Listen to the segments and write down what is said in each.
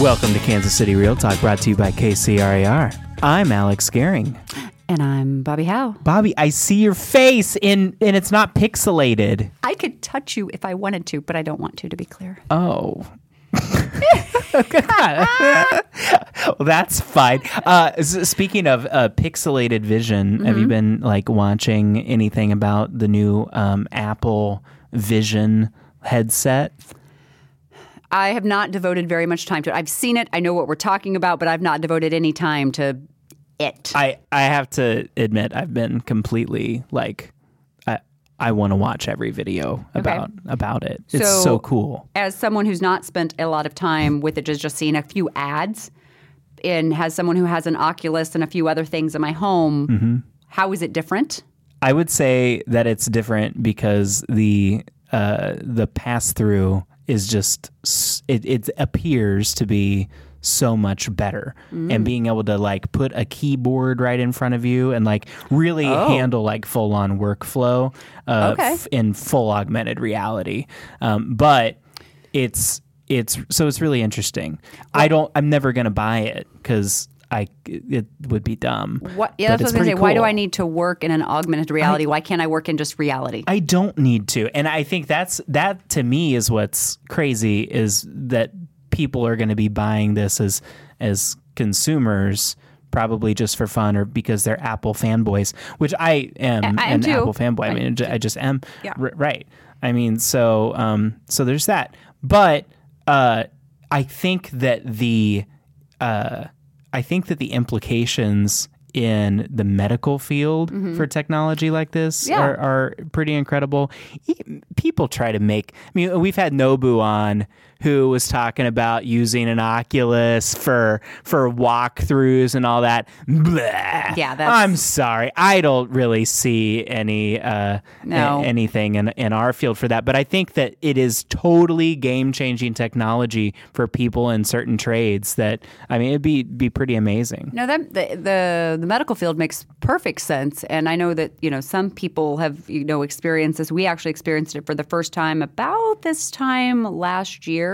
Welcome to Kansas City Real Talk, brought to you by KCRAR. I'm Alex Gehring. And I'm Bobbi Howe. Bobbi, I see your face in, and it's not pixelated. I could touch you if I wanted to, but I don't want to, to be clear. Oh. well, that's fine. Uh, s- speaking of uh, pixelated vision, have you been like watching anything about the new um, Apple Vision headset? I have not devoted very much time to it. I've seen it. I know what we're talking about, but I've not devoted any time to it. I I have to admit I've been completely like I I want to watch every video about about it. It's so, So- cool. As someone who's not spent a lot of time with it, just just seeing a few ads, and has someone who has an Oculus and a few other things in my home, how is it different? I would say that it's different because the uh, the pass through is just it, it appears to be so much better. And being able to like put a keyboard right in front of you and like really handle like full on workflow uh, Okay. f- in full augmented reality. Um, but it's it's so it's really interesting. I don't i'm never gonna buy it because i it would be dumb What? Yeah, that's what I was going to say. pretty Why do. I need to work in an augmented reality? Why can't I work in just reality? I don't need to. And I think that's that to me is what's crazy is that people are going to be buying this as as consumers probably just for fun or because they're Apple fanboys, which I am I am an too. Apple fanboy. I mean, I just am. Yeah. R- right. I mean, so um so there's that. But uh I think that the uh I think that the implications in the medical field for technology like this Mm-hmm. Yeah. are, are pretty incredible. People try to make. I mean, we've had Nobu on who was talking about using an Oculus for for walkthroughs and all that. Blah. Yeah, that's- I'm sorry, I don't really see any uh, No. a- anything in in our field for that. But I think that it is totally game changing technology for people in certain trades. That I mean, it'd be be pretty amazing. No, that the, the the medical field makes perfect sense, and I know that you know some people have you know experienced this. We actually experienced it for the first time about this time last year.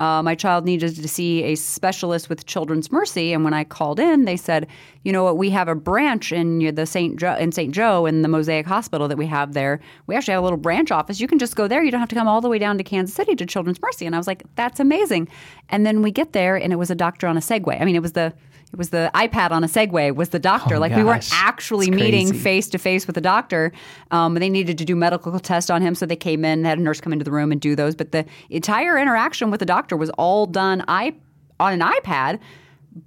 Uh, my child needed to see a specialist with Children's Mercy, and when I called in, they said, "You know what? We have a branch in the Saint Joe in Saint Joe in the Mosaic Hospital that we have there. We actually have a little branch office. You can just go there. You don't have to come all the way down to Kansas City to Children's Mercy." And I was like, "That's amazing." And then we get there, and it was a doctor on a Segway. I mean, it was the it was the iPad on a Segway was the doctor. Oh, like we weren't actually meeting face to face with the doctor. Um, they needed to do medical tests on him, so they came in, had a nurse come into the room and do those. But the entire interaction with the doctor was all done I, on an iPad,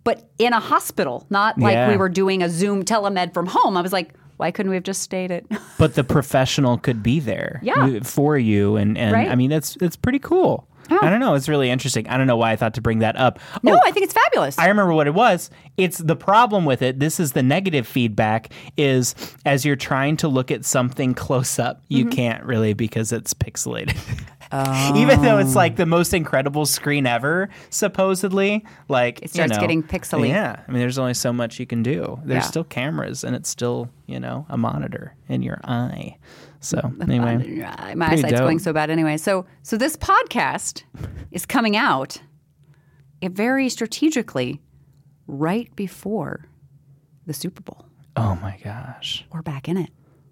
but in a hospital, not like Yeah. we were doing a Zoom telemed from home. I was like, why couldn't we have just stayed at? But the professional could be there Yeah. for you, and and Right. I mean, it's it's pretty cool. I don't know. It's really interesting. I don't know why I thought to bring that up. no, Oh, I think it's fabulous. I remember what it was. It's the problem with it. This is the negative feedback is as you're trying to look at something close up, Mm-hmm. you can't really because it's pixelated. Even though it's like the most incredible screen ever, supposedly, like It starts you know, getting pixely. Yeah, I mean, there's only so much you can do. There's Yeah. still cameras, and it's still you know a monitor in your eye. So anyway, Uh, my eyesight's dope. going so bad anyway. So so this podcast is coming out eh, very strategically right before the Super Bowl. oh my gosh, We're back in it.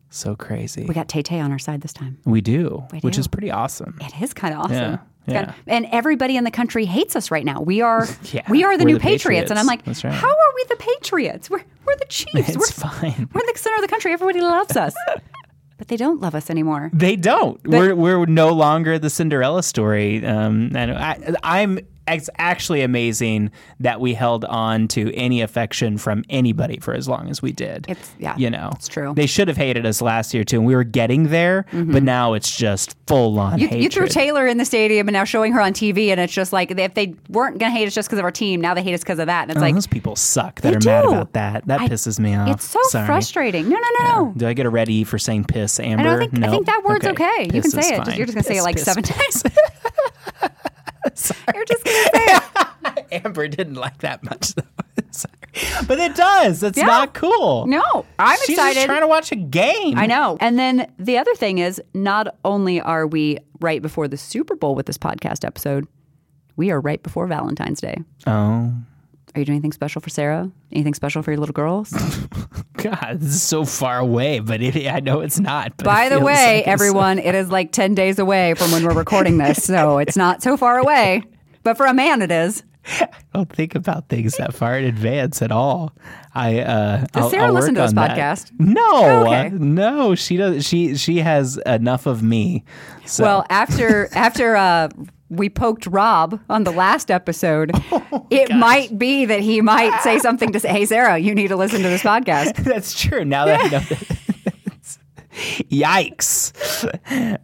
so crazy. We got Tay Tay on our side this time. We do, which do. is pretty awesome. It is kind of awesome. Yeah, kinda- yeah. and everybody in the country hates us right now. We are Yeah, we are the new the Patriots. And I'm like, right. how are we the Patriots? We're we're the Chiefs. It's we're, fine. we're in the center of the country. Everybody loves us. but they don't love us anymore. They don't. we're we're no longer the Cinderella story. Um, and I, I'm. It's actually amazing that we held on to any affection from anybody for as long as we did. It's- yeah, you know, it's true. Mm-hmm. They should have hated us last year too, and we were getting there. But now it's just full on You, you threw Taylor in the stadium and now showing her on TV, and it's just like if they weren't going to hate us just because of our team, now they hate us because of that. And it's Oh, like those people suck that are mad about that. That I- pisses me off. it's so Sorry. frustrating. No, no, no, no. Do I get a red E for saying piss, Amber? I think I think that word's okay. You can say it. Just, you're just going to say it like piss, seven piss. times. you're just going to say it. Amber didn't like that much though. Sorry. But it does. It's Yeah. not cool. No, I'm She's excited. just trying to watch a game. I know. And then the other thing is, not only are we right before the Super Bowl with this podcast episode, we are right before Valentine's Day. Oh Are you doing anything special for Sarah? Anything special for your little girls? God, this is so far away, but it, I know it's not. but it By the way, like it's- everyone, it is like 10 days away from when we're recording this, so it's not so far away. But for a man, it is. I don't think about things that far in advance at all. I uh, Does I'll- Sarah I'll listen to this that. podcast? No, Okay. no, she does. She she has enough of me. So. Well, after after uh, we poked Rob on the last episode, it might be that he might say something to say, "Hey, Sarah, you need to listen to this podcast." That's true. Now that I know that. Yikes!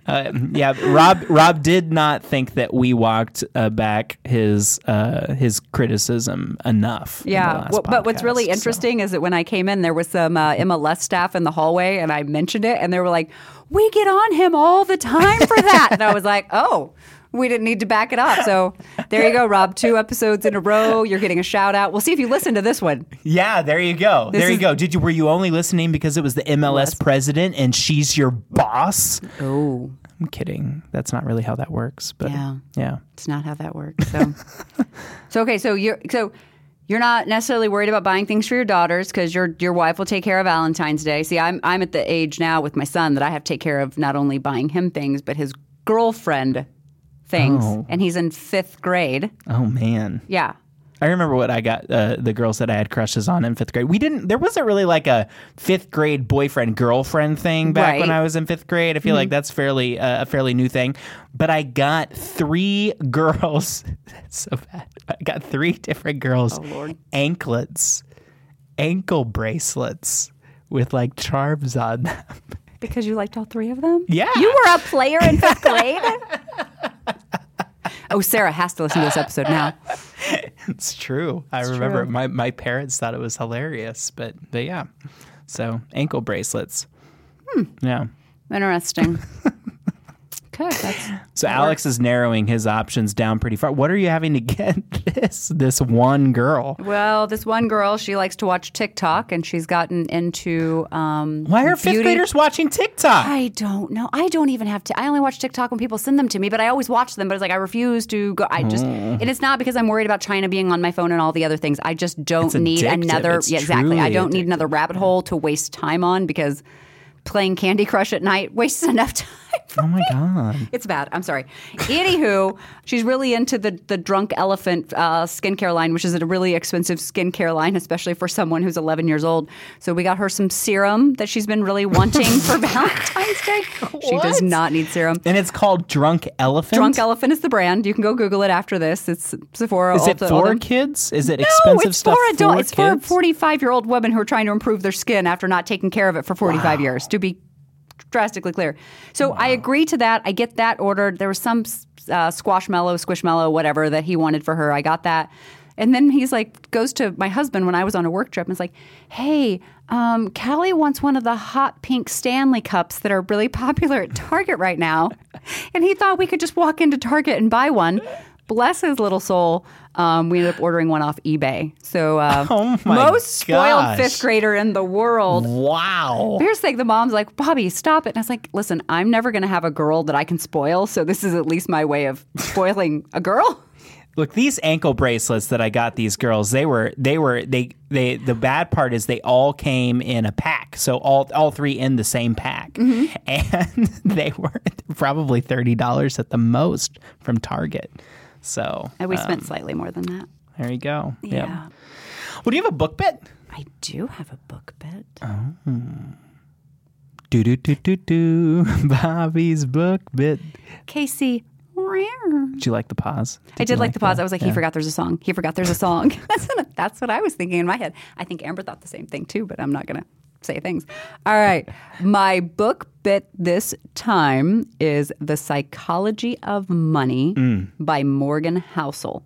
Um, yeah, Rob. Rob did not think that we walked uh, back his uh, his criticism enough. Yeah, well, but what's really podcast, so. interesting is that when I came in, there was some uh, MLS staff in the hallway, and I mentioned it, and they were like, "We get on him all the time for that," and I was like, "Oh." We didn't need to back it up. So there you go, Rob. Two episodes in a row. You're getting a shout out. We'll see if you listen to this one. Yeah, there you go. there you is- go. Did you were you only listening because it was the MLS president and she's your boss? Oh, I'm kidding. That's not really how that works. But Yeah. yeah. It's not how that works. So, so okay. So you're so you're not necessarily worried about buying things for your daughters because your your wife will take care of Valentine's Day. See, I'm I'm at the age now with my son that I have to take care of not only buying him things but his girlfriend things, Oh. and he's in fifth grade. Oh man. Yeah. I remember what I got uh, the girls that I had crushes on in fifth grade. We didn't. There wasn't really like a fifth grade boyfriend girlfriend thing back when Right. Mm-hmm. I was in fifth grade. I feel like that's fairly uh, a fairly new thing. But I got three girls. That's so bad. I got three different girls. Oh. Anklets, ankle bracelets with like charms on them. Because you liked all three of them? Yeah. You were a player in fifth grade? oh, Sarah has to listen to this episode now. It's true. I remember true. my my parents thought it was hilarious, but but yeah. So ankle bracelets. Hmm. Yeah. Interesting. Okay, that's So Alex is narrowing his options down pretty far. What are you having to get this this one girl? Well, this one girl, she likes to watch TikTok, and she's gotten into um, Why are fifth graders watching TikTok? I don't know. I don't even have to. I only watch TikTok when people send them to me, but I always watch them. But it's like I refuse to go. I just, Mm. and it's not because I'm worried about China being on my phone and all the other things. I just don't need addictive. another. Yeah, exactly. I don't need another rabbit hole to waste time on because playing Candy Crush at night wastes enough time. Oh my god. it's bad. I'm sorry. Anywho, she's really into the the Drunk Elephant uh, skincare line, which is a really expensive skincare line, especially for someone who's 11 years old. So we got her some serum that she's been really wanting for Valentine's Day. She does not need serum. And it's called Drunk Elephant. Drunk Elephant is the brand. You can go Google it after this. It's Sephora. Is it Ulta, for kids? Is it No, expensive it's stuff for adults? for it's for 45 year old women who are trying to improve their skin after not taking care of it for 45 years. To be drastically clear. So I agree to that. I get that ordered. There was some uh, squashmallow, squishmallow, whatever that he wanted for her. I got that. And then he's like, goes to my husband when I was on a work trip and is like, hey, um, Callie wants one of the hot pink Stanley cups that are really popular at Target right now. And he thought we could just walk into Target and buy one. Bless his little soul. Um, we ended up ordering one off eBay. So, uh, Oh most spoiled fifth grader in the world. Wow. Here's the thing: the mom's like, "Bobbi, stop it!" And I was like, "Listen, I'm never going to have a girl that I can spoil, so this is at least my way of spoiling a girl." Look, these ankle bracelets that I got these girls, they were they were they they the bad part is they all came in a pack. So all all three in the same pack. Mm-hmm. And they were probably $30 at the most from Target. So, And we spent um, slightly more than that. there you go. Yeah, Well, do you have a book bit? I do have a book bit. Oh. Do do do do do. Bobbi's book bit. Casey, rare. Did you like the pause? I did you like the pause. I was like, Yeah. he forgot there's a song. He forgot there's a song. that's, what, that's what I was thinking in my head. I think Amber thought the same thing too, but I'm not going to say things. All right. My book bit this time is The Psychology of Money mm. by Morgan Housel.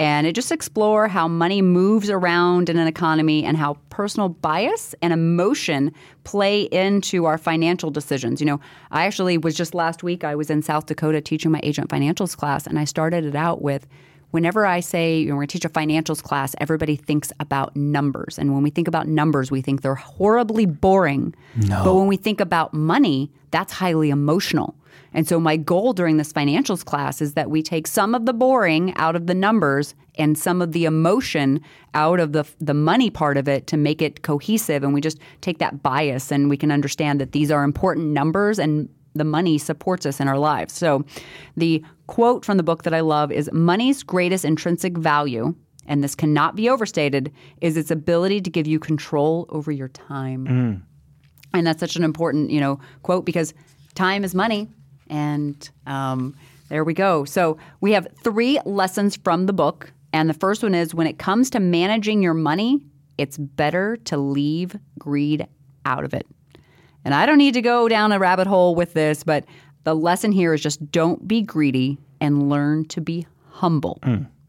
And it just explore how money moves around in an economy and how personal bias and emotion play into our financial decisions. You know, I actually was just last week I was in South Dakota teaching my agent financials class and I started it out with whenever I say you know, we're going to teach a financials class, everybody thinks about numbers. And when we think about numbers, we think they're horribly boring. No. But when we think about money, that's highly emotional. And so my goal during this financials class is that we take some of the boring out of the numbers and some of the emotion out of the the money part of it to make it cohesive and we just take that bias and we can understand that these are important numbers and the money supports us in our lives. So the quote from the book that I love is money's greatest intrinsic value and this cannot be overstated is its ability to give you control over your time. And that's such an important, you know, quote because time is money and um, there we go. So we have three lessons from the book. And the first one is when it comes to managing your money, it's better to leave greed out of it. And I don't need to go down a rabbit hole with this, but the lesson here is just don't be greedy and learn to be humble.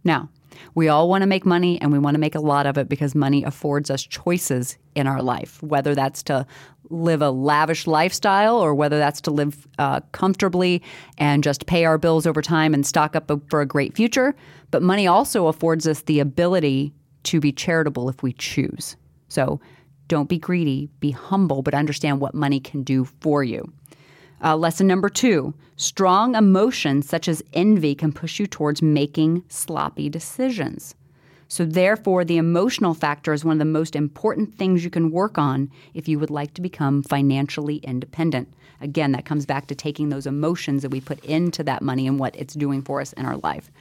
Now, we all want to make money and we want to make a lot of it because money affords us choices in our life, whether that's to live a lavish lifestyle or whether that's to live uh, comfortably and just pay our bills over time and stock up for a great future. But money also affords us the ability to be charitable if we choose. So don't be greedy, be humble, but understand what money can do for you. Uh, lesson number two strong emotions such as envy can push you towards making sloppy decisions. So, therefore, the emotional factor is one of the most important things you can work on if you would like to become financially independent. Again, that comes back to taking those emotions that we put into that money and what it's doing for us in our life.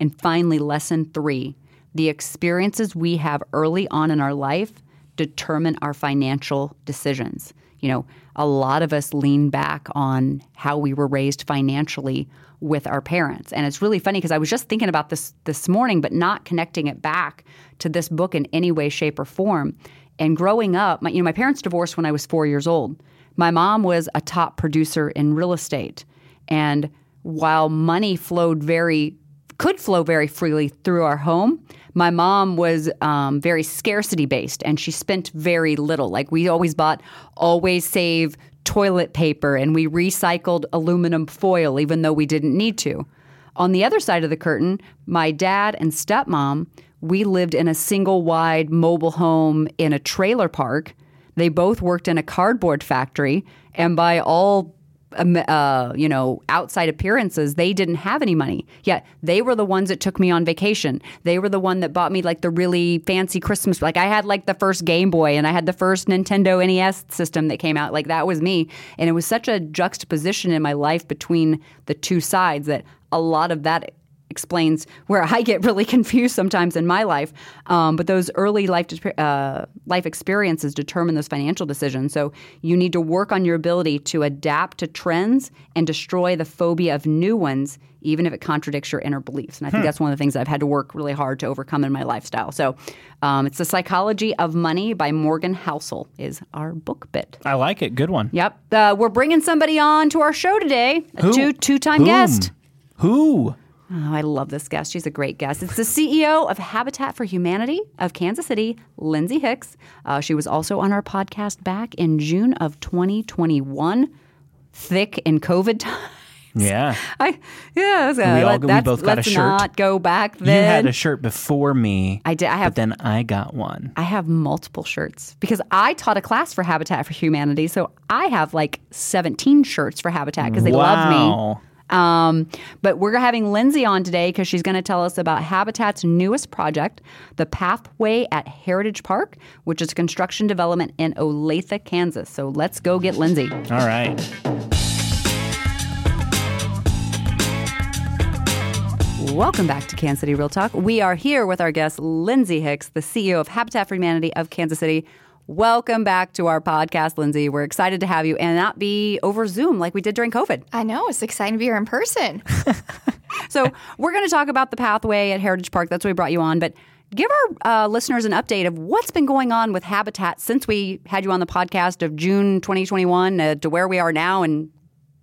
And finally, lesson three the experiences we have early on in our life determine our financial decisions. You know, a lot of us lean back on how we were raised financially with our parents. And it's really funny because I was just thinking about this this morning, but not connecting it back to this book in any way, shape, or form. And growing up, my, you know, my parents divorced when I was four years old. My mom was a top producer in real estate. And while money flowed very could flow very freely through our home. My mom was um, very scarcity based and she spent very little. Like we always bought always save toilet paper and we recycled aluminum foil even though we didn't need to. On the other side of the curtain, my dad and stepmom, we lived in a single wide mobile home in a trailer park. They both worked in a cardboard factory, and by all uh, you know, outside appearances, they didn't have any money. Yet they were the ones that took me on vacation. They were the one that bought me like the really fancy Christmas. Like I had like the first Game Boy and I had the first Nintendo NES system that came out. Like that was me. And it was such a juxtaposition in my life between the two sides that a lot of that explains where I get really confused sometimes in my life. Um, but those early life uh, life experiences determine those financial decisions. So you need to work on your ability to adapt to trends and destroy the phobia of new ones, even if it contradicts your inner beliefs. And I think that's one of the things I've had to work really hard to overcome in my lifestyle. So um, it's the Psychology of Money by Morgan Housel is our book bit. I like it. Good one. Yep, uh, we're bringing somebody on to our show today, a Who? two two time guest. Who? Oh, I love this guest. She's a great guest. It's the CEO of Habitat for Humanity of Kansas City, Lindsay Hicks. Uh, she was also on our podcast back in June of 2021, thick in COVID time. Yeah. I yeah, uh, We all- we both got a let's shirt. not go back Then You had a shirt before me. I did. I have But then I got one. I have multiple shirts because I taught a class for Habitat for Humanity. So I have like 17 shirts for Habitat because they love me. Um, but we're having Lindsay on today because she's going to tell us about Habitat's newest project, the Pathway at Heritage Park, which is construction development in Olathe, Kansas. So let's go get Lindsay. All right. Welcome back to Kansas City Real Talk. We are here with our guest, Lindsay Hicks, the CEO of Habitat for Humanity of Kansas City. Welcome back to our podcast, Lindsay. We're excited to have you and not be over Zoom like we did during COVID. I know. It's exciting to be here in person. So we're going to talk about the pathway at Heritage Park. That's why we brought you on. But give our uh, listeners an update of what's been going on with Habitat since we had you on the podcast of June 2021 uh, to where we are now in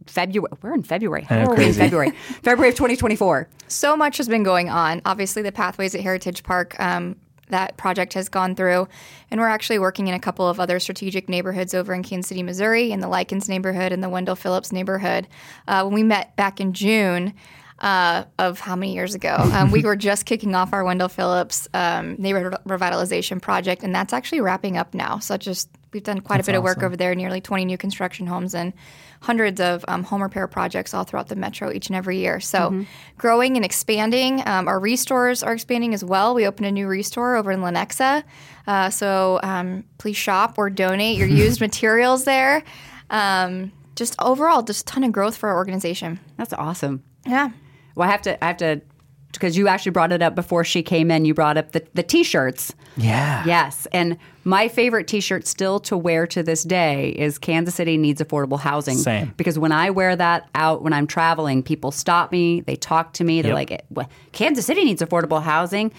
February. We're in February. How are we in. February? February of 2024. so much has been going on. Obviously, the Pathways at Heritage Park, um, that project has gone through. And we're actually working in a couple of other strategic neighborhoods over in Kansas City, Missouri, in the Lykins neighborhood and the Wendell Phillips neighborhood. Uh, when we met back in June, uh, of how many years ago. Um, we were just kicking off our Wendell Phillips um, neighborhood revitalization project, and that's actually wrapping up now. So just we've done quite that's a bit awesome. of work over there, nearly 20 new construction homes and hundreds of um, home repair projects all throughout the metro each and every year. So mm-hmm. growing and expanding. Um, our restores are expanding as well. We opened a new restore over in Lenexa. Uh, so um, please shop or donate your used materials there. Um, just overall, just a ton of growth for our organization. That's awesome. Yeah. Well, I have to, I have to, because you actually brought it up before she came in. You brought up the, the t-shirts. Yeah. Yes. And my favorite t-shirt still to wear to this day is Kansas City needs affordable housing. Same. Because when I wear that out when I'm traveling, people stop me, they talk to me, they're yep. like, Kansas City needs affordable housing.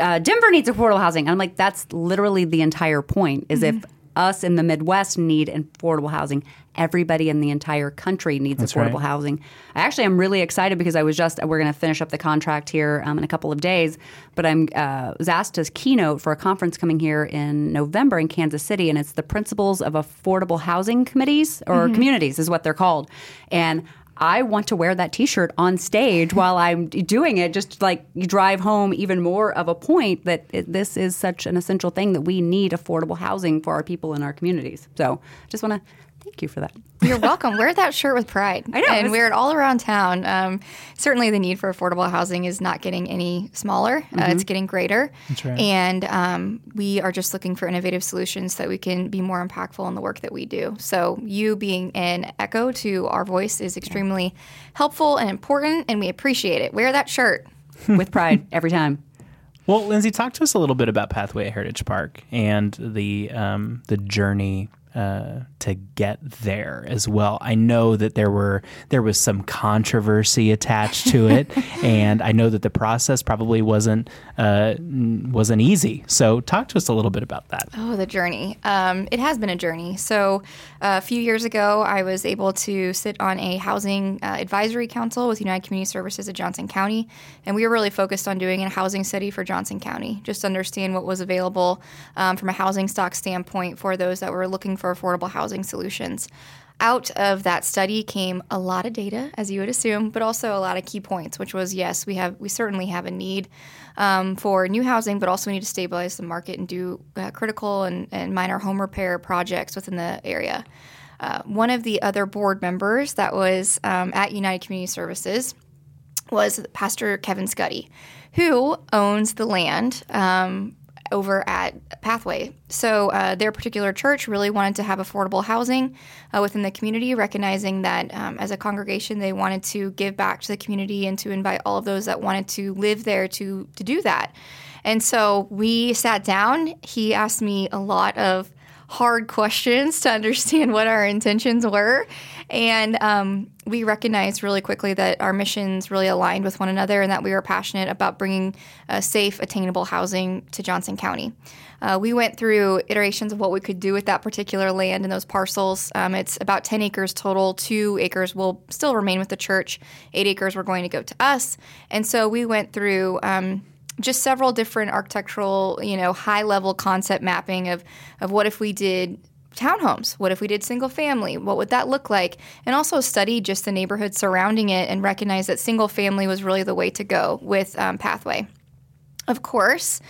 Uh, Denver needs affordable housing. And I'm like, that's literally the entire point is mm-hmm. if us in the Midwest need affordable housing. Everybody in the entire country needs That's affordable right. housing. I actually am really excited because I was just we're going to finish up the contract here um, in a couple of days, but I'm uh, was asked to keynote for a conference coming here in November in Kansas City, and it's the principles of affordable housing committees or mm-hmm. communities is what they're called, and I want to wear that T-shirt on stage while I'm doing it, just like you drive home even more of a point that it, this is such an essential thing that we need affordable housing for our people in our communities. So, I just want to Thank you for that. You're welcome. wear that shirt with pride. I know. And wear it all around town. Um, certainly, the need for affordable housing is not getting any smaller, mm-hmm. uh, it's getting greater. That's right. And um, we are just looking for innovative solutions so that we can be more impactful in the work that we do. So, you being an echo to our voice is extremely yeah. helpful and important, and we appreciate it. Wear that shirt with pride every time. Well, Lindsay, talk to us a little bit about Pathway Heritage Park and the um, the journey uh, to get there as well. I know that there were there was some controversy attached to it, and I know that the process probably wasn't uh, wasn't easy. So, talk to us a little bit about that. Oh, the journey. Um, it has been a journey. So, uh, a few years ago, I was able to sit on a housing uh, advisory council with United Community Services of Johnson County, and we were really focused on doing a housing study for Johnson County, just understand what was available um, from a housing stock standpoint for those that were looking for affordable housing solutions. Out of that study came a lot of data, as you would assume, but also a lot of key points, which was yes, we have we certainly have a need um, for new housing, but also we need to stabilize the market and do uh, critical and, and minor home repair projects within the area. Uh, one of the other board members that was um, at United Community Services was Pastor Kevin Scuddy, who owns the land um, over at Pathway. So uh, their particular church really wanted to have affordable housing uh, within the community, recognizing that um, as a congregation they wanted to give back to the community and to invite all of those that wanted to live there to to do that. And so we sat down. He asked me a lot of hard questions to understand what our intentions were. And um, we recognized really quickly that our missions really aligned with one another and that we were passionate about bringing uh, safe, attainable housing to Johnson County. Uh, we went through iterations of what we could do with that particular land and those parcels. Um, it's about 10 acres total. Two acres will still remain with the church, eight acres were going to go to us. And so we went through. Um, just several different architectural, you know, high level concept mapping of, of what if we did townhomes? What if we did single family? What would that look like? And also study just the neighborhood surrounding it and recognize that single family was really the way to go with um, Pathway. Of course,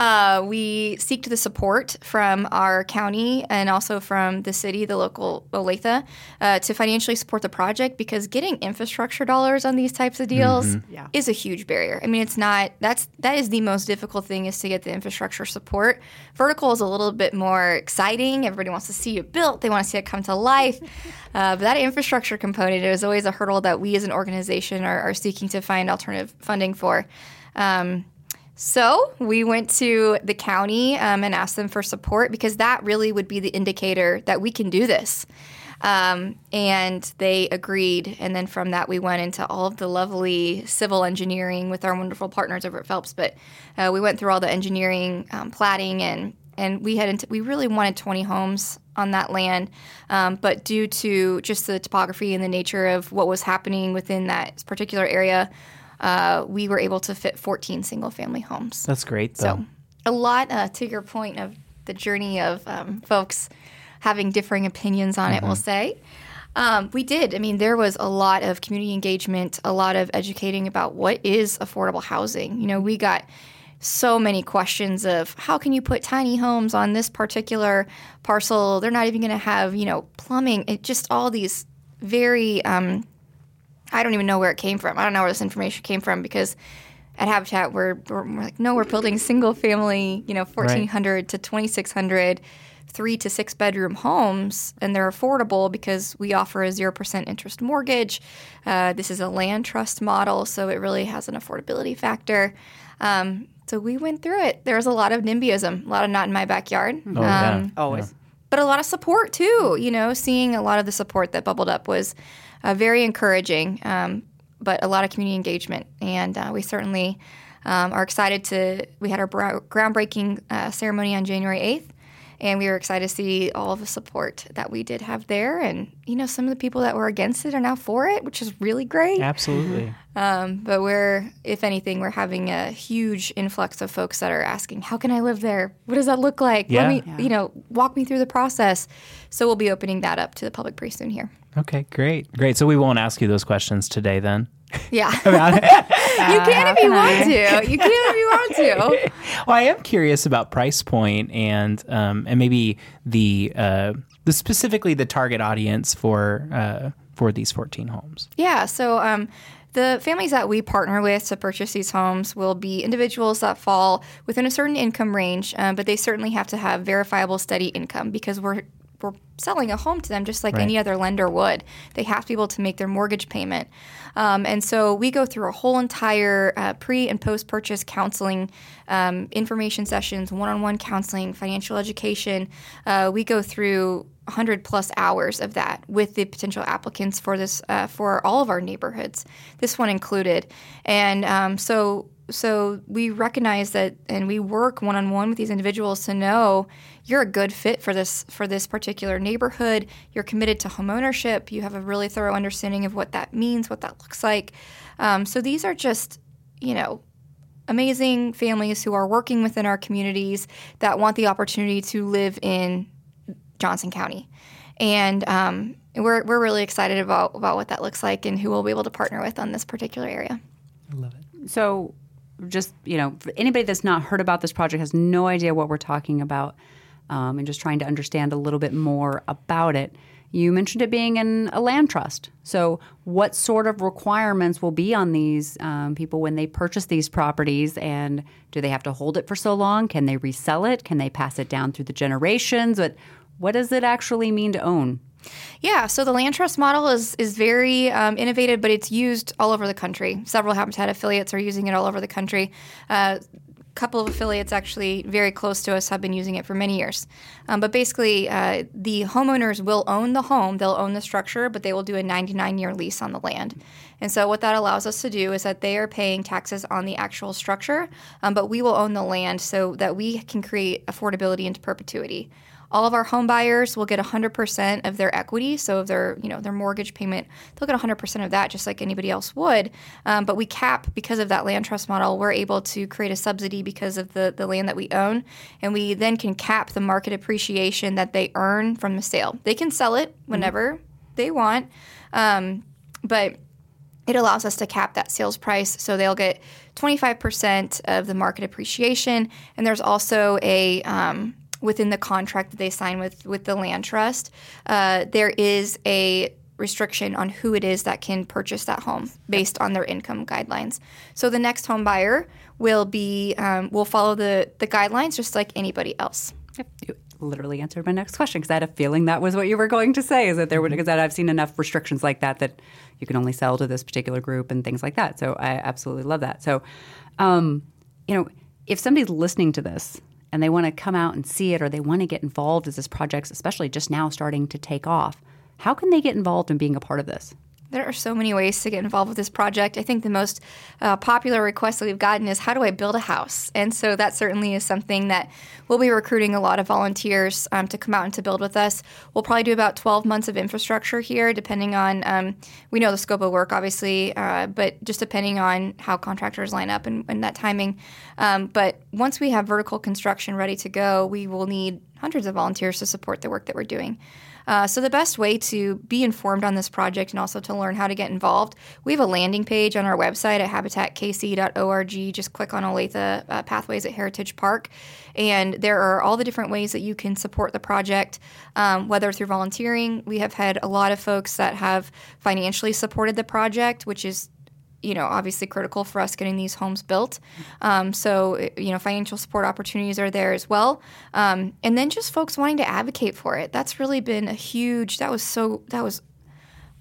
uh, we seek the support from our county and also from the city, the local Olathe, uh, to financially support the project because getting infrastructure dollars on these types of deals mm-hmm. yeah. is a huge barrier. I mean, it's not that's that is the most difficult thing is to get the infrastructure support. Vertical is a little bit more exciting. Everybody wants to see it built. They want to see it come to life. Uh, but that infrastructure component is always a hurdle that we as an organization are, are seeking to find alternative funding for. Um, so we went to the county um, and asked them for support because that really would be the indicator that we can do this. Um, and they agreed. And then from that, we went into all of the lovely civil engineering with our wonderful partners over at Phelps. But uh, we went through all the engineering, um, platting, and and we had we really wanted 20 homes on that land, um, but due to just the topography and the nature of what was happening within that particular area, uh, we were able to fit 14 single family homes. That's great. Though. So, a lot uh, to your point of the journey of um, folks having differing opinions on mm-hmm. it, we'll say. Um, we did. I mean, there was a lot of community engagement, a lot of educating about what is affordable housing. You know, we got so many questions of how can you put tiny homes on this particular parcel? They're not even going to have, you know, plumbing. It just all these very, um, I don't even know where it came from. I don't know where this information came from because at Habitat, we're, we're, we're like, no, we're building single family, you know, 1,400 right. to 2,600 three to six bedroom homes, and they're affordable because we offer a 0% interest mortgage. Uh, this is a land trust model, so it really has an affordability factor. Um, so we went through it. There was a lot of NIMBYism, a lot of not in my backyard. Oh, um, yeah. Always. But a lot of support too. You know, seeing a lot of the support that bubbled up was uh, very encouraging, um, but a lot of community engagement. And uh, we certainly um, are excited to. We had our groundbreaking uh, ceremony on January 8th and we were excited to see all of the support that we did have there. And you know, some of the people that were against it are now for it, which is really great. Absolutely. Um, but we're, if anything, we're having a huge influx of folks that are asking, "How can I live there? What does that look like? Yeah. Let me, yeah. you know, walk me through the process." So we'll be opening that up to the public pretty soon here. Okay, great, great. So we won't ask you those questions today, then. Yeah. you can if you want to. You can if you want to. well, I am curious about price point and um, and maybe the uh, the specifically the target audience for uh, for these 14 homes. Yeah. So. Um, the families that we partner with to purchase these homes will be individuals that fall within a certain income range, um, but they certainly have to have verifiable steady income because we're we're selling a home to them just like right. any other lender would. They have to be able to make their mortgage payment. Um, and so we go through a whole entire uh, pre and post purchase counseling, um, information sessions, one on one counseling, financial education. Uh, we go through 100 plus hours of that with the potential applicants for this uh, for all of our neighborhoods, this one included. And um, so so we recognize that and we work one on one with these individuals to know you're a good fit for this for this particular neighborhood. You're committed to homeownership. You have a really thorough understanding of what that means what that looks like. Um, so these are just you know amazing families who are working within our communities that want the opportunity to live in johnson county. And um, we're, we're really excited about, about what that looks like and who we'll be able to partner with on this particular area. I love it. So just you know anybody that's not heard about this project has no idea what we're talking about um, and just trying to understand a little bit more about it. You mentioned it being in a land trust. So what sort of requirements will be on these um, people when they purchase these properties? And do they have to hold it for so long? Can they resell it? Can they pass it down through the generations? But what does it actually mean to own yeah, so the land trust model is is very um, innovative, but it's used all over the country. Several Habitat affiliates are using it all over the country. Uh, a couple of affiliates actually very close to us have been using it for many years. Um, but basically, uh, the homeowners will own the home, they'll own the structure, but they will do a 99 year lease on the land. And so, what that allows us to do is that they are paying taxes on the actual structure, um, but we will own the land so that we can create affordability into perpetuity. All of our home buyers will get 100% of their equity, so their you know their mortgage payment, they'll get 100% of that, just like anybody else would. Um, but we cap because of that land trust model. We're able to create a subsidy because of the the land that we own, and we then can cap the market appreciation that they earn from the sale. They can sell it whenever mm-hmm. they want, um, but it allows us to cap that sales price so they'll get 25% of the market appreciation and there's also a um, within the contract that they sign with with the land trust, uh, there is a restriction on who it is that can purchase that home based on their income guidelines. So the next home buyer will be um, will follow the the guidelines just like anybody else. Yep. You literally answered my next question because I had a feeling that was what you were going to say. Is that there would because I've seen enough restrictions like that that you can only sell to this particular group and things like that. So I absolutely love that. So, um, you know, if somebody's listening to this and they want to come out and see it or they want to get involved as this project's especially just now starting to take off, how can they get involved in being a part of this? There are so many ways to get involved with this project. I think the most uh, popular request that we've gotten is how do I build a house? And so that certainly is something that we'll be recruiting a lot of volunteers um, to come out and to build with us. We'll probably do about 12 months of infrastructure here, depending on, um, we know the scope of work, obviously, uh, but just depending on how contractors line up and, and that timing. Um, but once we have vertical construction ready to go, we will need hundreds of volunteers to support the work that we're doing. Uh, so, the best way to be informed on this project and also to learn how to get involved, we have a landing page on our website at habitatkc.org. Just click on Olathe uh, Pathways at Heritage Park. And there are all the different ways that you can support the project, um, whether through volunteering. We have had a lot of folks that have financially supported the project, which is you know, obviously critical for us getting these homes built. Um, so, you know, financial support opportunities are there as well. Um, and then just folks wanting to advocate for it. That's really been a huge, that was so, that was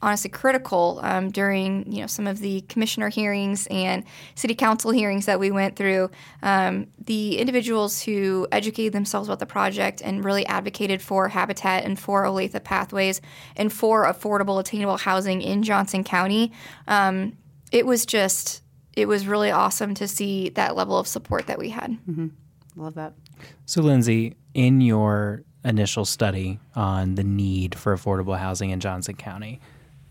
honestly critical um, during, you know, some of the commissioner hearings and city council hearings that we went through. Um, the individuals who educated themselves about the project and really advocated for habitat and for Olathe pathways and for affordable, attainable housing in Johnson County um, it was just it was really awesome to see that level of support that we had. Mm-hmm. Love that. So, Lindsay, in your initial study on the need for affordable housing in Johnson County,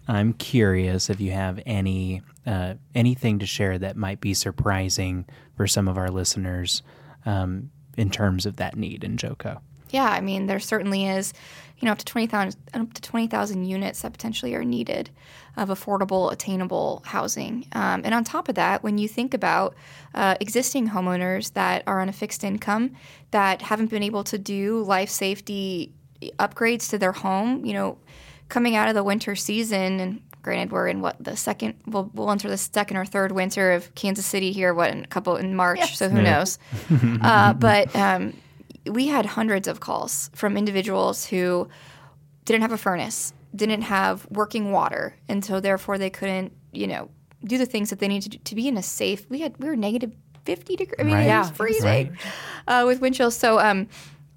I'm curious if you have any uh, anything to share that might be surprising for some of our listeners um, in terms of that need in JoCo. Yeah, I mean, there certainly is, you know, up to 20,000 up to 20,000 units that potentially are needed of affordable, attainable housing. Um, and on top of that, when you think about uh, existing homeowners that are on a fixed income that haven't been able to do life safety upgrades to their home, you know, coming out of the winter season and granted we're in what the second we'll, we'll enter the second or third winter of kansas city here what in a couple in march yes. so who yeah. knows uh, but um, we had hundreds of calls from individuals who didn't have a furnace, didn't have working water, and so therefore they couldn't, you know, do the things that they needed to do to be in a safe. We had we were negative fifty degrees. I mean, right. it was freezing right. uh, with wind chills. So, um,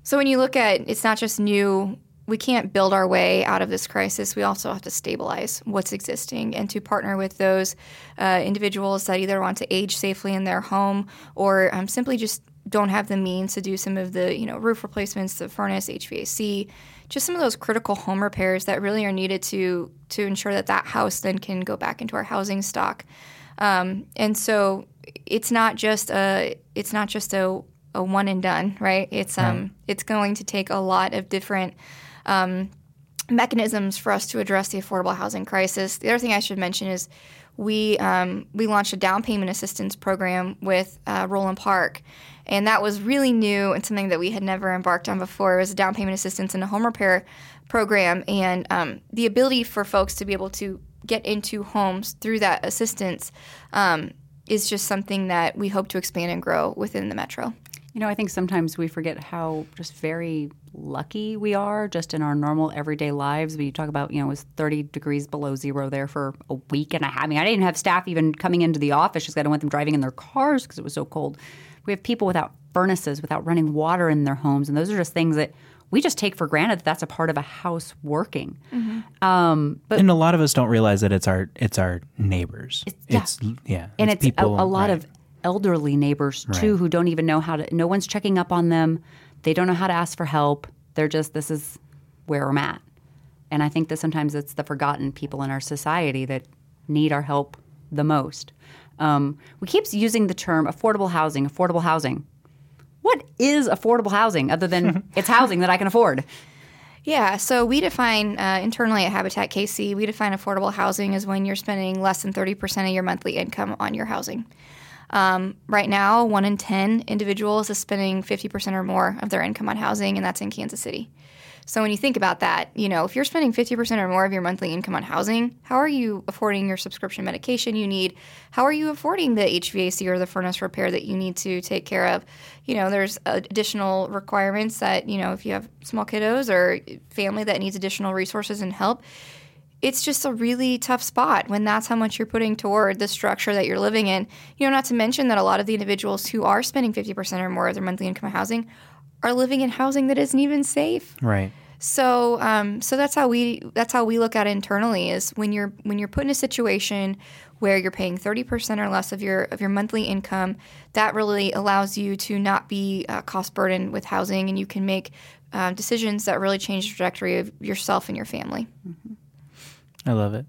so when you look at it's not just new. We can't build our way out of this crisis. We also have to stabilize what's existing and to partner with those uh, individuals that either want to age safely in their home or um, simply just don't have the means to do some of the you know roof replacements, the furnace, HVAC, just some of those critical home repairs that really are needed to to ensure that that house then can go back into our housing stock. Um, and so it's not just a it's not just a, a one and done, right? It's um it's going to take a lot of different um, mechanisms for us to address the affordable housing crisis. The other thing I should mention is we um, we launched a down payment assistance program with uh, Roeland Park, and that was really new and something that we had never embarked on before. It was a down payment assistance and a home repair program, and um, the ability for folks to be able to get into homes through that assistance um, is just something that we hope to expand and grow within the metro. You know, I think sometimes we forget how just very lucky we are just in our normal everyday lives. We talk about, you know, it was 30 degrees below zero there for a week and a half. I mean, I didn't have staff even coming into the office just because I didn't want them driving in their cars because it was so cold. We have people without furnaces, without running water in their homes. And those are just things that we just take for granted that that's a part of a house working. Mm-hmm. Um, but and a lot of us don't realize that it's our it's our neighbors. It's, yeah, it's, yeah and it's, it's people, a, a, lot right. of elderly neighbors too right. who don't even know how to. No one's checking up on them. They don't know how to ask for help. They're just this is where I'm at. And I think that sometimes it's the forgotten people in our society that need our help the most. Um, we keep using the term affordable housing, affordable housing. What is affordable housing other than it's housing that I can afford? Yeah, so we define uh, internally at Habitat KC, we define affordable housing as when you're spending less than 30% of your monthly income on your housing. Um, right now, one in 10 individuals is spending 50% or more of their income on housing, and that's in Kansas City. So when you think about that, you know, if you're spending 50% or more of your monthly income on housing, how are you affording your subscription medication you need? How are you affording the HVAC or the furnace repair that you need to take care of? You know, there's additional requirements that, you know, if you have small kiddos or family that needs additional resources and help, it's just a really tough spot when that's how much you're putting toward the structure that you're living in. You know, not to mention that a lot of the individuals who are spending 50% or more of their monthly income on housing are living in housing that isn't even safe. Right. So, um, so that's how we that's how we look at it internally is when you're when you're put in a situation where you're paying 30% or less of your of your monthly income, that really allows you to not be uh, cost burdened with housing, and you can make uh, decisions that really change the trajectory of yourself and your family. Mm-hmm. I love it.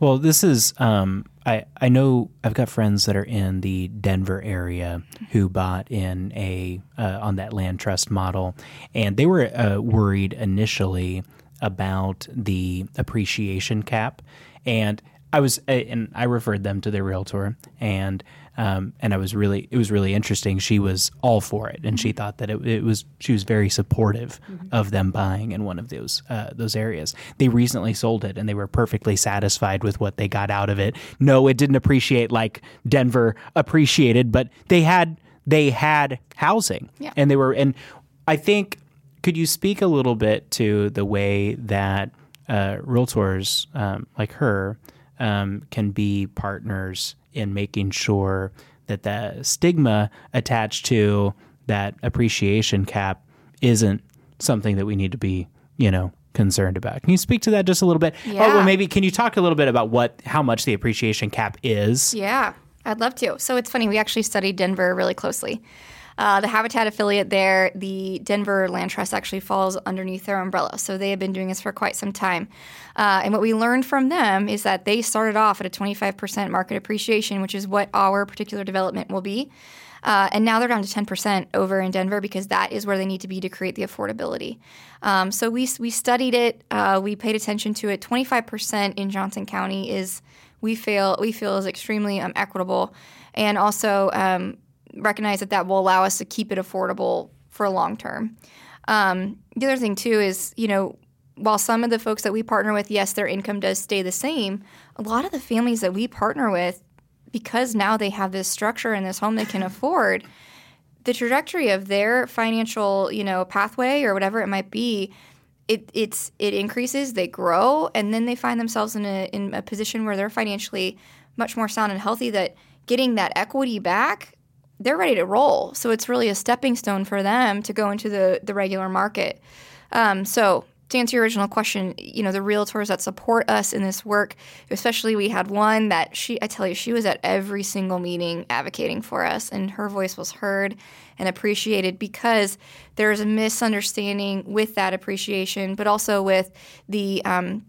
Well, this is um, I I know I've got friends that are in the Denver area who bought in a uh, on that land trust model, and they were uh, worried initially about the appreciation cap, and I was and I referred them to their realtor, and um, and I was really it was really interesting. She was all for it, and she thought that it, it was she was very supportive of them buying in one of those uh, those areas. They recently sold it, and they were perfectly satisfied with what they got out of it. No, it didn't appreciate like Denver appreciated, but they had they had housing, Yeah. and they were and I think could you speak a little bit to the way that uh, realtors um, like her um, can be partners in making sure that the stigma attached to that appreciation cap isn't something that we need to be, you know, concerned about. Can you speak to that just a little bit? Or Yeah. well, maybe can you talk a little bit about what how much the appreciation cap is? Yeah, I'd love to. So it's funny, we actually studied Denver really closely. Uh, the Habitat affiliate there, the Denver Land Trust actually falls underneath their umbrella. So they have been doing this for quite some time. Uh, and what we learned from them is that they started off at a 25% market appreciation, which is what our particular development will be. Uh, and now they're down to 10% over in Denver because that is where they need to be to create the affordability. Um, so we, we studied it, uh, we paid attention to it. 25% in Johnson County is we feel we feel is extremely um, equitable, and also um, recognize that that will allow us to keep it affordable for long term. Um, the other thing too is you know while some of the folks that we partner with, yes, their income does stay the same. A lot of the families that we partner with, because now they have this structure and this home they can afford, the trajectory of their financial, you know, pathway or whatever it might be, it it's it increases, they grow, and then they find themselves in a in a position where they're financially much more sound and healthy. That getting that equity back, they're ready to roll. So it's really a stepping stone for them to go into the the regular market. Um, so to answer your original question, you know, the realtors that support us in this work, especially we had one that she, I tell you, she was at every single meeting advocating for us, and her voice was heard and appreciated because there's a misunderstanding with that appreciation, but also with the um,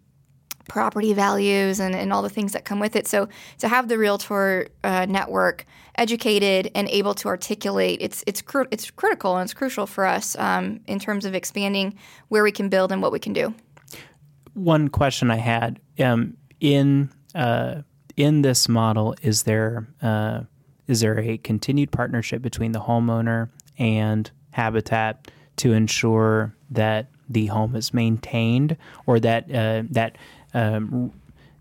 property values and, and all the things that come with it. So to have the realtor uh, network educated and able to articulate, it's it's it's critical and it's crucial for us um, in terms of expanding where we can build and what we can do. one question I had um, in uh, in this model is there uh, is there a continued partnership between the homeowner and Habitat to ensure that the home is maintained or that uh, that um,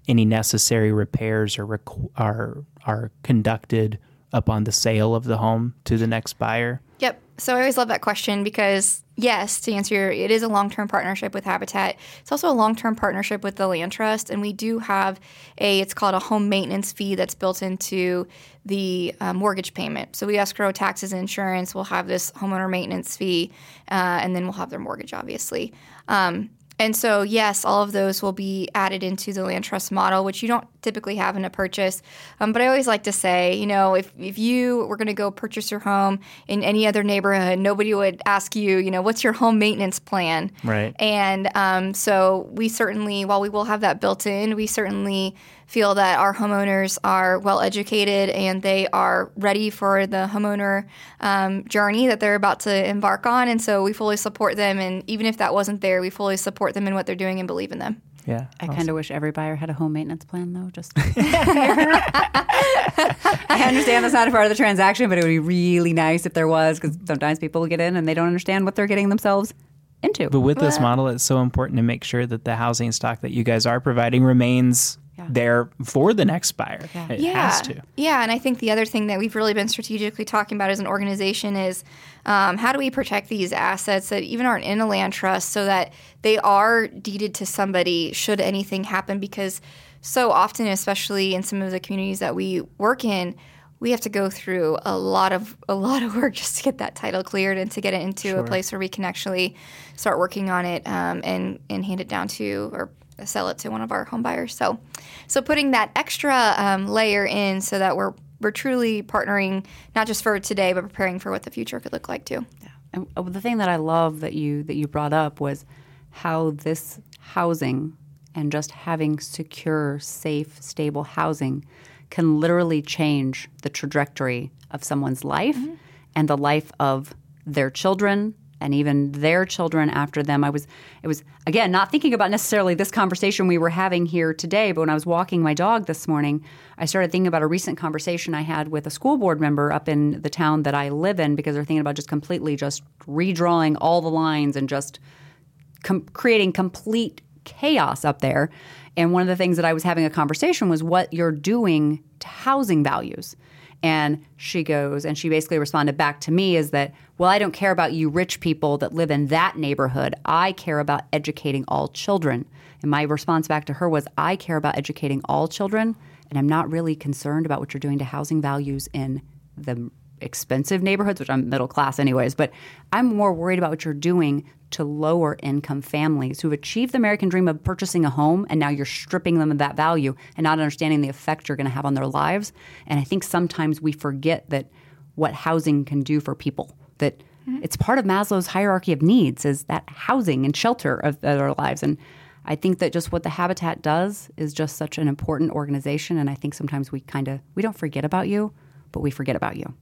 any necessary repairs are are are conducted upon the sale of the home to the next buyer? Yep. So I always love that question because yes, to answer your, it is a long-term partnership with Habitat. It's also a long-term partnership with the Land Trust, and we do have a, it's called a home maintenance fee that's built into the uh, mortgage payment. So we escrow taxes and insurance. We'll have this homeowner maintenance fee, uh, and then we'll have their mortgage, obviously. Um, and so, yes, all of those will be added into the land trust model, which you don't typically have in a purchase. Um, but I always like to say, you know, if, if you were going to go purchase your home in any other neighborhood, nobody would ask you, you know, what's your home maintenance plan? Right. And um, so we certainly, while we will have that built in, we certainly feel that our homeowners are well educated and they are ready for the homeowner um, journey that they're about to embark on. And so we fully support them. And even if that wasn't there, we fully support them in what they're doing and believe in them. Yeah. I kind of wish every buyer had a home maintenance plan, though. Just I understand that's not a part of the transaction, but it would be really nice if there was, because sometimes people get in and they don't understand what they're getting themselves into. But with this model, it's so important to make sure that the housing stock that you guys are providing remains Yeah. there for the next buyer. It yeah. has to. Yeah, and I think the other thing that we've really been strategically talking about as an organization is um, how do we protect these assets that even aren't in a land trust so that they are deeded to somebody should anything happen? Because so often, especially in some of the communities that we work in, we have to go through a lot of a lot of work just to get that title cleared and to get it into a place where we can actually start working on it um, and and hand it down to or sell it to one of our home buyers. So, so putting that extra um, layer in so that we're we're truly partnering not just for today, but preparing for what the future could look like too. Yeah. And uh, the thing that I love that you that you brought up was how this housing and just having secure, safe, stable housing can literally change the trajectory of someone's life and the life of their children and even their children after them. I was it was again not thinking about necessarily this conversation we were having here today, but when I was walking my dog this morning, I started thinking about a recent conversation I had with a school board member up in the town that I live in because they're thinking about just completely just redrawing all the lines and just com- creating complete chaos up there. And one of the things that I was having a conversation was what you're doing to housing values. And she goes, and she basically responded back to me is that, well, I don't care about you rich people that live in that neighborhood. I care about educating all children. And my response back to her was, I care about educating all children, and I'm not really concerned about what you're doing to housing values in the expensive neighborhoods, which I'm middle class anyways, but I'm more worried about what you're doing to lower income families who've achieved the American dream of purchasing a home and now you're stripping them of that value and not understanding the effect you're going to have on their lives. And I think sometimes we forget that what housing can do for people, that mm-hmm. it's part of Maslow's hierarchy of needs is that housing and shelter of, of their lives. And I think that just what the Habitat does is just such an important organization. And I think sometimes we kind of, we don't forget about you, but we forget about you.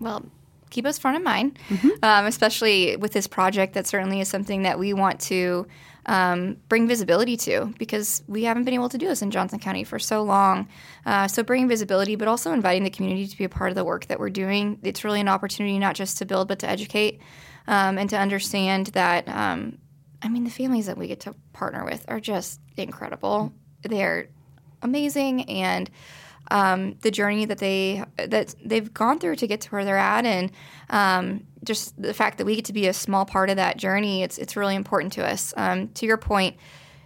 Well, keep us front of mind, mm-hmm. um, especially with this project. That certainly is something that we want to um, bring visibility to because we haven't been able to do this in Johnson County for so long. Uh, so bringing visibility, but also inviting the community to be a part of the work that we're doing. It's really an opportunity not just to build, but to educate um, and to understand that. Um, I mean, the families that we get to partner with are just incredible. They're amazing and um, the journey that they that they've gone through to get to where they're at, and um, just the fact that we get to be a small part of that journey. It's it's really important to us. Um, to your point,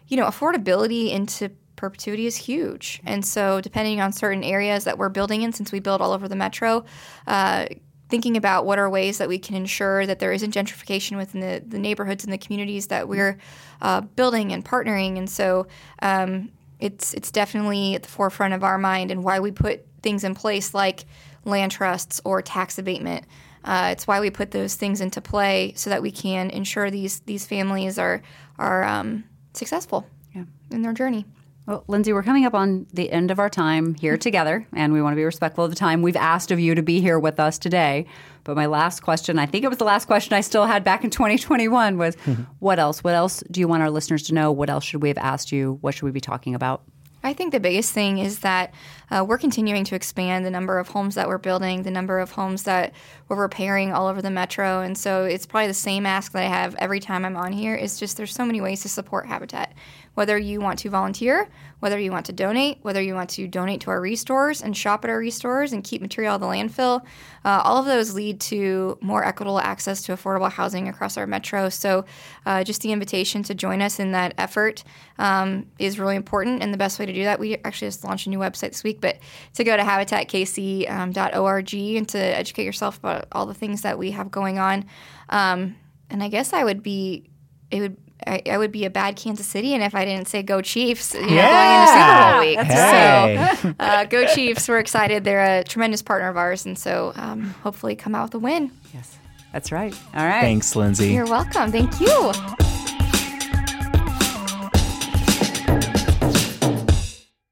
you know, affordability into perpetuity is huge, and so depending on certain areas that we're building in, since we build all over the metro. Uh, thinking about what are ways that we can ensure that there isn't gentrification within the, the neighborhoods and the communities that we're uh, building and partnering. And so, um, it's it's definitely at the forefront of our mind and why we put things in place like land trusts or tax abatement. Uh, it's why we put those things into play so that we can ensure these these families are are um, successful yeah. in their journey. Well, Lindsay, we're coming up on the end of our time here together, and we want to be respectful of the time we've asked of you to be here with us today. But my last question, I think it was the last question I still had back in 2021, was mm-hmm. what else? What else do you want our listeners to know? What else should we have asked you? What should we be talking about? I think the biggest thing is that uh, we're continuing to expand the number of homes that we're building, the number of homes that we're repairing all over the metro. And so it's probably the same ask that I have every time I'm on here. It's just there's so many ways to support Habitat whether you want to volunteer, whether you want to donate, whether you want to donate to our ReStores and shop at our ReStores and keep material at the landfill. Uh, all of those lead to more equitable access to affordable housing across our metro. So, uh, just the invitation to join us in that effort um, is really important. And the best way to do that, we actually just launched a new website this week, but to go to habitatkc.org and to educate yourself about all the things that we have going on. Um, and I guess I would be, it would I, I, would be a bad Kansas Citian if I didn't say "Go Chiefs," you know, yeah. going into Super Bowl week. Hey. So, uh, go Chiefs! We're excited. They're a tremendous partner of ours, and so um, hopefully come out with a win. Yes, that's right. All right. Thanks, Lindsay. You're welcome. Thank you.